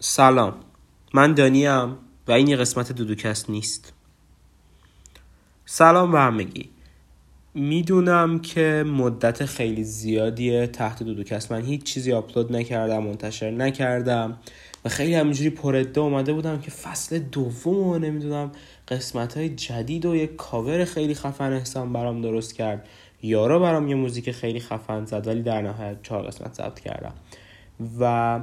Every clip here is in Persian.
سلام. من دانیم و این یه قسمت دودوکست نیست. سلام به همگی. می‌دونم که مدت خیلی زیادیه تحت دودوکست. من هیچ چیزی آپلود نکردم منتشر نکردم و خیلی همینجوری پرده اومده بودم که فصل دوم و نمی‌دونم قسمت های جدید و یک کاور خیلی خفن احسان برام درست کرد. یارا برام یه موزیک خیلی خفن زد ولی در نهایت چهار قسمت ضبط کردم. و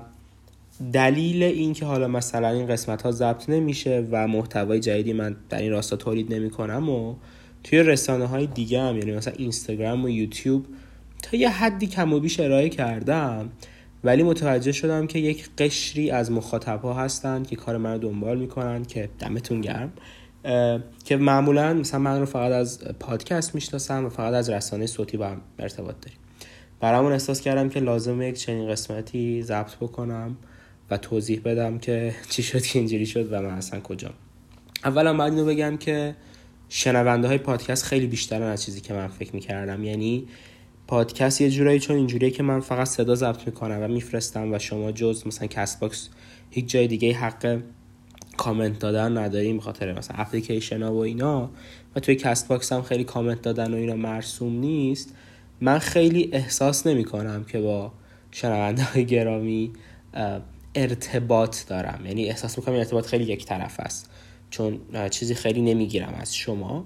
دلیل این که حالا مثلا این قسمت ها ضبط نمیشه و محتوای جدیدی من در این راستا تولید نمی کنم و توی رسانه های دیگه هم یعنی مثلا اینستاگرام و یوتیوب تا یه حدی کم و بیش ارائه کردم ولی متوجه شدم که یک قشری از مخاطب ها هستن که کار من رو دنبال می‌کنن که دمتون گرم. که معمولا مثلا من رو فقط از پادکست می‌شناسم و فقط از رسانه صوتی با هم ارتباط داریم. برا همون احساس کردم که لازمه یک چنین قسمتی ضبط بکنم. و توضیح بدم که چی شد که اینجوری شد و من اصلا کجا اولا باید اینو بگم که شنونده های پادکست خیلی بیشترن از چیزی که من فکر می‌کردم. یعنی پادکست یه جورایی چون اینجوریه که من فقط صدا ضبط می‌کنم و میفرستم و شما جز مثلا Castbox هیچ جای دیگه حق کامنت دادن نداریم بخاطر مثلا اپلیکیشن ها و اینا. و توی Castbox هم خیلی کامنت دادن و اینا مرسوم نیست. من خیلی احساس نمی کنم که با شنونده های گرامی ارتباط دارم. یعنی احساس می‌کنم ارتباط خیلی یک طرف است. چون چیزی خیلی نمی‌گیرم از شما.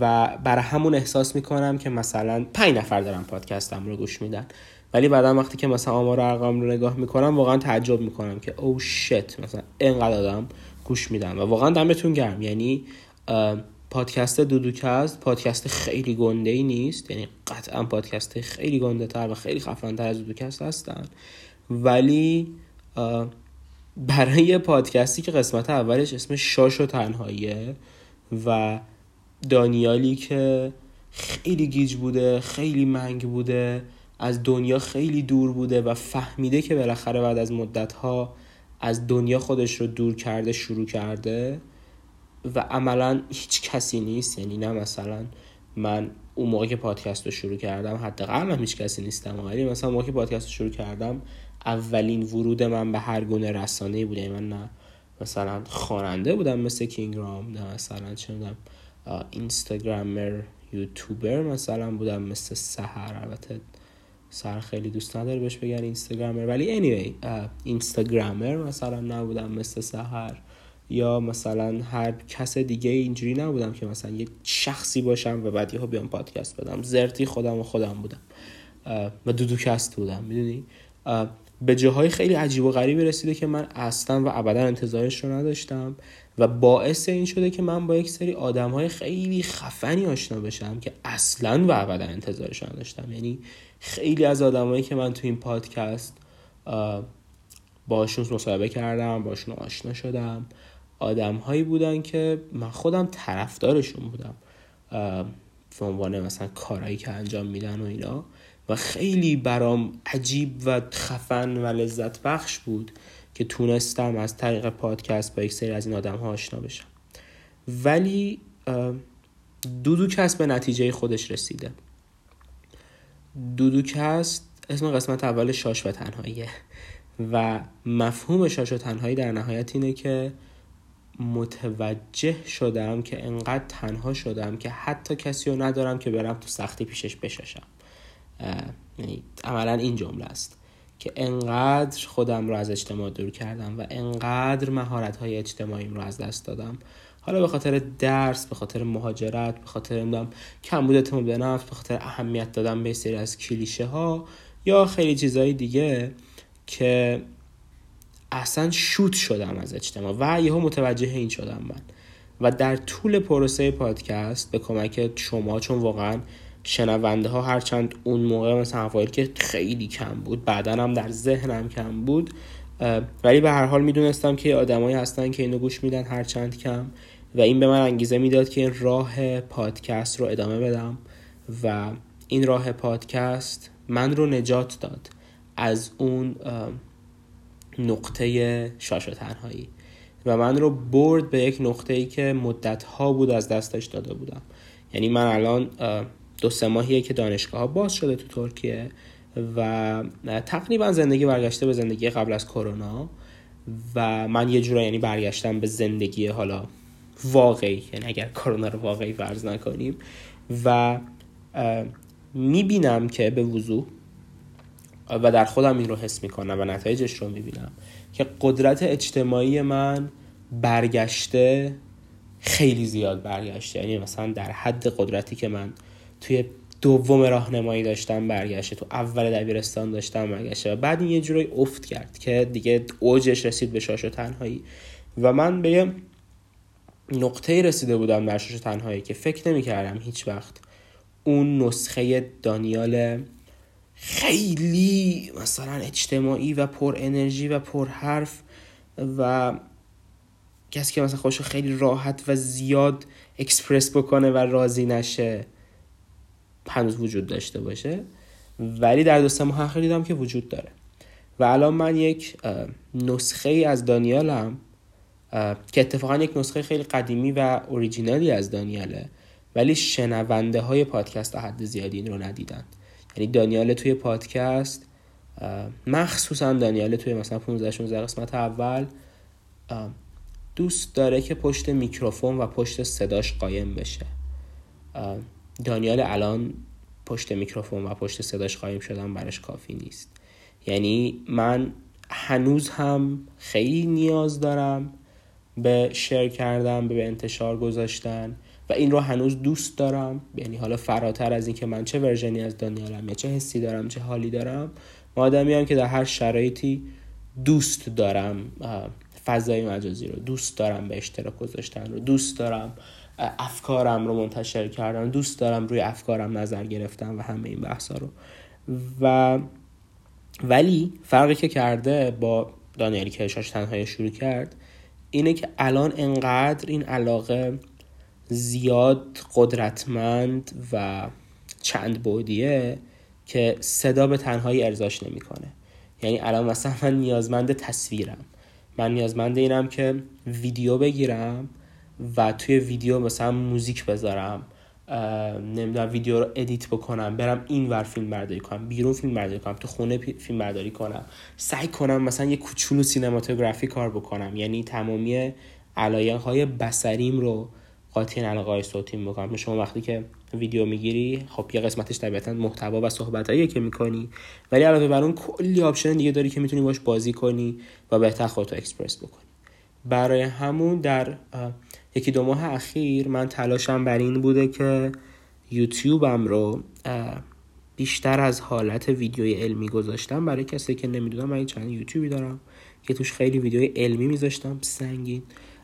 و برای همون احساس می‌کنم که مثلا پنج نفر دارم پادکستم رو گوش میدن. ولی بعدا وقتی که مثلا آمار ارقام رو نگاه می‌کنم واقعا تعجب می‌کنم که oh shit مثلا اینقدر آدم گوش میدن. و واقعا دمتون گرم. یعنی پادکست دودوکست پادکست خیلی گنده ای نیست. یعنی قطعا پادکست خیلی گنده تر و خیلی خفن تر از دودوکست هستن. ولی برای پادکستی که قسمت اولش اسم شاش و تنهاییه و دانیالی که خیلی گیج بوده خیلی منگ بوده از دنیا خیلی دور بوده و فهمیده که بالاخره بعد از مدت ها از دنیا خودش رو دور کرده شروع کرده و عملا هیچ کسی نیست. یعنی نه مثلا من اون موقع که پادکست رو شروع کردم حداقل هم هیچ کسی نیستم ولی مثلا موقع که پادکست رو شروع کردم اولین ورود من به هر گونه رسانه بوده. یعنی من نه مثلا خواننده بودم مثل کینگرام نه مثلا چه اینستاگرامر یوتیوبر مثلا بودم مثل سهر البته سر خیلی دوست نداره بهش بگن اینستاگرامر. ولی anyway اینستاگرامر مثلا نبودم مثل سهر یا مثلا هر کس دیگه اینجوری نبودم که مثلا یه شخصی باشم و بعد یهو بیام پادکست بدم. زرتی خودم و خودم بودم. و دودوکست بودم می‌دونی؟ به جاهای خیلی عجیب و غریبی رسیده که من اصلا و ابدا انتظارش رو نداشتم و باعث این شده که من با یک سری آدم های خیلی خفنی آشنا بشم که اصلا و ابدا انتظارش نداشتم. یعنی خیلی از آدمایی که من تو این پادکست باشون مصاحبه کردم باشون آشنا شدم آدم هایی بودن که من خودم طرفدارشون بودم به عنوان مثلا کارهایی که انجام میدن و اینا. و خیلی برام عجیب و خفن و لذت بخش بود که تونستم از طریق پادکست با یک سری از این آدم ها آشنا بشم. ولی دودوکست به نتیجه خودش رسیده. دودوکست اسم قسمت اول شاش و تنهاییه و مفهوم شاش و تنهایی در نهایت اینه که متوجه شدم که انقدر تنها شدم که حتی کسی رو ندارم که برم تو سختی پیشش یعنی عملا این جمله است که انقدر خودم رو از اجتماع دور کردم و انقدر مهارت های اجتماعیم رو از دست دادم. حالا به خاطر درس به خاطر مهاجرت به خاطر نمی‌دونم کمبود اعتماد به نفس به خاطر اهمیت دادم به سری از کلیشه ها یا خیلی چیزهای دیگه که اصلا شوت شدم از اجتماع و یهو متوجه این شدم من. و در طول پروسه پادکست به کمک شما چون واقعا شنونده ها هرچند اون موقع مثلا اوایل که خیلی کم بود بعدا هم در ذهنم کم بود ولی به هر حال می‌دونستم که آدمایی هستن که اینو گوش میدن هرچند کم و این به من انگیزه می‌داد که این راه پادکست رو ادامه بدم و این راه پادکست من رو نجات داد از اون نقطه شاش تنهایی و من رو برد به یک نقطه ای که مدت ها بود از دستش داده بودم. یعنی من الان دو سه ماهیه که دانشگاه ها باز شده تو ترکیه و تقریبا زندگی برگشته به زندگی قبل از کرونا و من یه جورایی یعنی برگشتم به زندگی حالا واقعی یعنی اگر کرونا رو واقعی فرض نکنیم و می‌بینم که به وضوح و در خودم این رو حس می‌کنم و نتایجش رو می‌بینم که قدرت اجتماعی من برگشته خیلی زیاد برگشته. یعنی مثلا در حد قدرتی که من توی دوم راهنمایی داشتم برگشته تو اول دبیرستان داشتم برگشته و بعد این یه جورایی افت کرد که دیگه اوجش رسید به شاش و تنهایی. و من به یه نقطه رسیده بودم در شاش تنهایی که فکر نمی کردم هیچ وقت اون نسخه دانیال خیلی مثلا اجتماعی و پر انرژی و پر حرف و کسی که مثلا خوش خیلی راحت و زیاد اکسپرس بکنه و راضی نشه. هنوز وجود داشته باشه. ولی در دو سه ماه اخیر دیدم که وجود داره. و الان من یک نسخه ای از دانیالم که اتفاقا یک نسخه خیلی قدیمی و اوریجینالی از دانیاله ولی شنونده های پادکست حد زیادی این رو ندیدن. یعنی دانیال توی پادکست مخصوصا دانیال توی مثلا 15 16 قسمت اول دوست داره که پشت میکروفون و پشت صداش قایم بشه. دانیال الان پشت میکروفون و پشت صداش قایم شدن براش کافی نیست. یعنی من هنوز هم خیلی نیاز دارم به شیر کردن به انتشار گذاشتن و این رو هنوز دوست دارم. یعنی حالا فراتر از اینکه من چه ورژنی از دانیالم یا چه حسی دارم چه حالی دارم ما آدمی هم که در هر شرایطی دوست دارم فضای مجازی رو دوست دارم به اشتراک گذاشتن رو دوست دارم افکارم رو منتشر کردن دوست دارم روی افکارم نظر گرفتن و همه این بحثا رو. و ولی فرقی که کرده با دانیالی که شاش تنهایی شروع کرد اینه که الان انقدر این علاقه زیاد قدرتمند و چند بودیه که صدا به تنهایی ارضاش نمی‌کنه. یعنی الان مثلا من نیازمند تصویرم. من نیازمند اینم که ویدیو بگیرم و توی ویدیو مثلا موزیک بذارم نمی‌دونم ویدیو رو edit بکنم برم این ور فیلم برداری کنم بیرون فیلم برداری کنم تو خونه فیلم برداری کنم. سعی کنم مثلا یه کوچولو cinematography کار بکنم. یعنی تمامی علاقه های بصریم رو قاطی علاقه های صوتی می‌کنم. شما وقتی که ویدیو می‌گیری خب یه قسمتش طبیعتا محتوا و صحبتایی که می‌کنی. ولی علاوه بر اون کلی option دیگه داری که می‌تونی باش بازی کنی و بهتر خودتو اکسپرس بکنی. برای همون در یکی دو ماه اخیر من تلاشم بر این بوده که یوتیوبم رو بیشتر از حالت ویدیوی علمی گذاشتم. برای کسی که نمی‌دونم من channel یوتیوبی دارم که توش خیلی ویدیوی علمی میذاشتم. سنگین.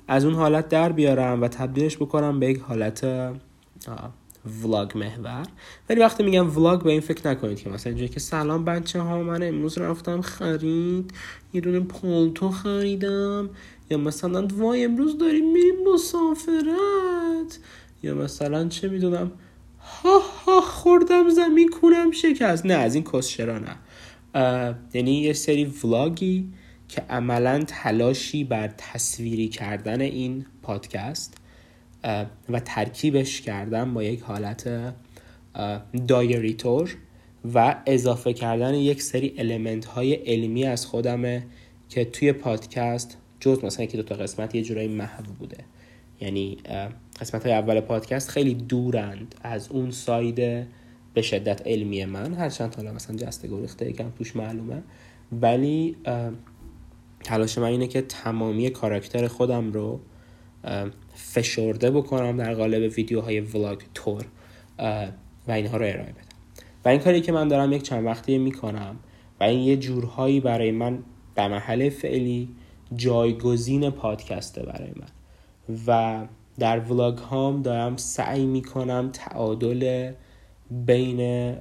از اون حالت در بیارم و تبدیلش بکنم به یک حالت ولاگ محور. ولی وقتی میگم ولاگ به این فکر نکنید که مثلا اینجا که سلام بچه ها من امروز رفتم خرید یه دونه پولتو خریدم. یا مثلا وای امروز داریم میریم مسافرت. یا مثلا چه می‌دونم ها ها خوردم زمین کونم شکست. نه از این کسشرا نه. یعنی یه سری ولاگی که عملا تلاشی بر تصویری کردن این پادکست و ترکیبش کردن با یک حالت diary طور و اضافه کردن یک سری element های علمی از خودمه که توی پادکست جز مثلا که دو تا قسمت یه جورایی محو بوده. یعنی قسمت های اول پادکست خیلی دورند از اون side به شدت علمی من. هرچند حالا مثلا جسته گریخته یکم توش معلومه. ولی تلاش من اینه که تمامی کاراکتر خودم رو فشرده بکنم در قالب ویدیوهای ولاگ تور و اینها رو ارائه بدم. و این کاری که من دارم یک چند وقتی می‌کنم. و این یه جورهایی برای من در محل فعلی جایگزین پادکسته برای من. و در ولاگ هام دارم سعی می‌کنم تعادل بین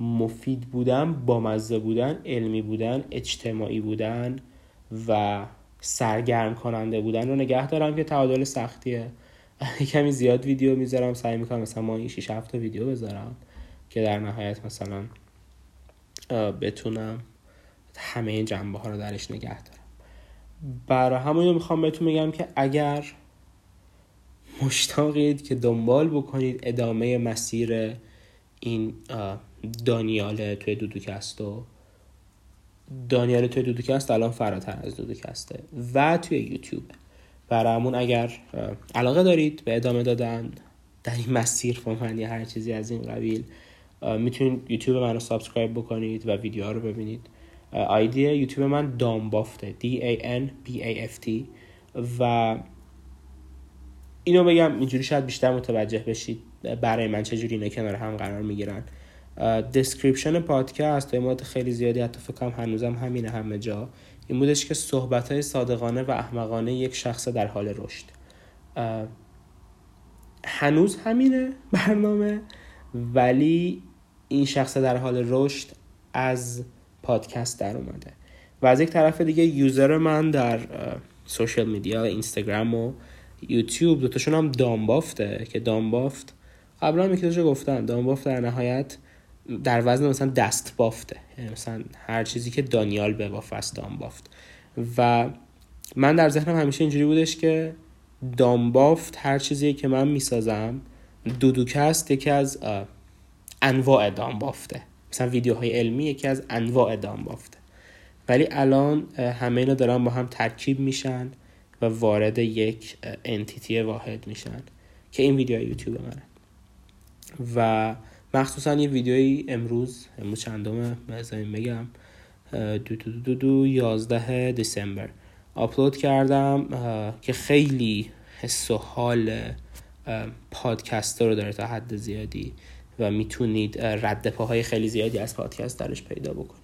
مفید بودن با مزه بودن علمی بودن اجتماعی بودن و سرگرم کننده بودن رو نگه دارم که تعادل سختیه. کمی زیاد ویدیو می‌ذارم سعی می‌کنم مثلا ما این 6 هفته ویدیو بذارم که در نهایت مثلا بتونم همه جنبه ها رو درش نگه دارم. برای همون می‌خوام بهتون بگم که اگر مشتاقید که دنبال بکنید ادامه مسیر این دانیال توی دودوکست و دانیال توی دودوکست الان فراتر از دودوکسته و توی یوتیوب. برا همون اگر علاقه دارید به ادامه دادن در این مسیر من یا هر چیزی از این قبیل می‌تونید یوتیوب من رو subscribe بکنید و ویدیوها رو ببینید. آیدی یوتیوب من دان بافته D A N B A F T. و اینو بگم اینجوری شاید بیشتر متوجه بشید برای من چجوری اینا کنار هم قرار می‌گیرن. دسکریپشن پادکست تا مدت خیلی زیادی حتی فکرم هنوزم همینه همه جا. این بودش که صحبت های صادقانه و احمقانه یک شخص در حال رشد. هنوز همینه برنامه ولی این شخص در حال رشد از پادکست در اومده. و از یک طرف دیگه user من در social media اینستاگرام و یوتیوب دوتاشون هم دانبافته که دانبافت قبلا هم یکی گفتن دانبافت در نهایت در وزن مثلا دست بافته. یعنی مثلا هر چیزی که دانیال بافته است دانبافت. و من در ذهنم همیشه اینجوری بودش که دانبافت هر چیزی که من می‌سازم دودوکست یکی از انواع دانبافته. مثلا ویدیوهای علمی یکی از انواع دامبافته ولی الان همه اینا دارن با هم ترکیب میشن و وارد یک انتیتی واحد میشن که این ویدیو یوتیوب منه و مخصوصا یه ویدیوی امروز امروز چندم بذاریم بگم دو دو دو دو یازده دسامبر آپلود کردم که خیلی حس و حال پادکست رو داره تا حد زیادی و می‌تونید رد پاهای خیلی زیادی از پادکست درش پیدا بکنید.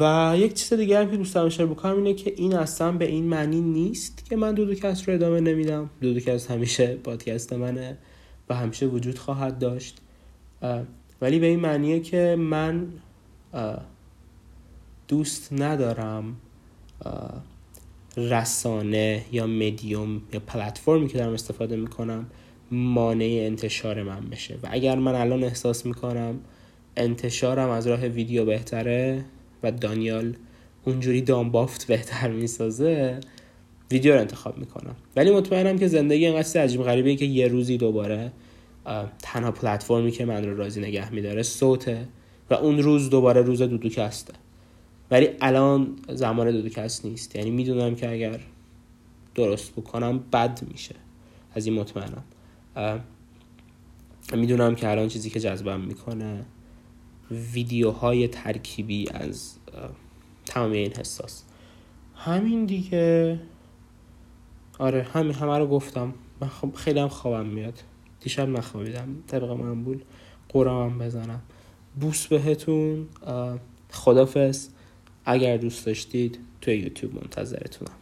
و یک چیز دیگه هم که دوست دارم اشاره بکنم اینه که این اصلا به این معنی نیست که من دودوکست رو ادامه نمیدم. دودوکست همیشه پادکست منه و همیشه وجود خواهد داشت. ولی به این معنیه که من دوست ندارم رسانه یا مدیوم یا پلتفرمی که دارم استفاده می‌کنم مانع انتشار من بشه. و اگر من الان احساس می‌کنم انتشارم از راه ویدیو بهتره و دانیال اونجوری دامبافت بهتر می‌سازه ویدیو رو انتخاب می‌کنم. ولی مطمئنم که زندگی اینقدر عجیب غریبه که یه روزی دوباره تنها پلتفرمی که من رو راضی نگه میداره صوته و اون روز دوباره روز دودوکسته. ولی الان زمان دودوکست نیست. یعنی می‌دونم که اگر درست بکنم بد میشه. از این مطمئنم. می‌دونم که الان چیزی که جذبم می‌کنه ویدیوهای ترکیبی از تمام این حساس. همین دیگه. آره همین همه رو گفتم. من خب خیلی هم خوابم میاد. دیشب نخوابیدم. طبق معمول قرآن بزنم. بوس بهتون. خدافز اگر دوست داشتید توی یوتیوب منتظرتونم.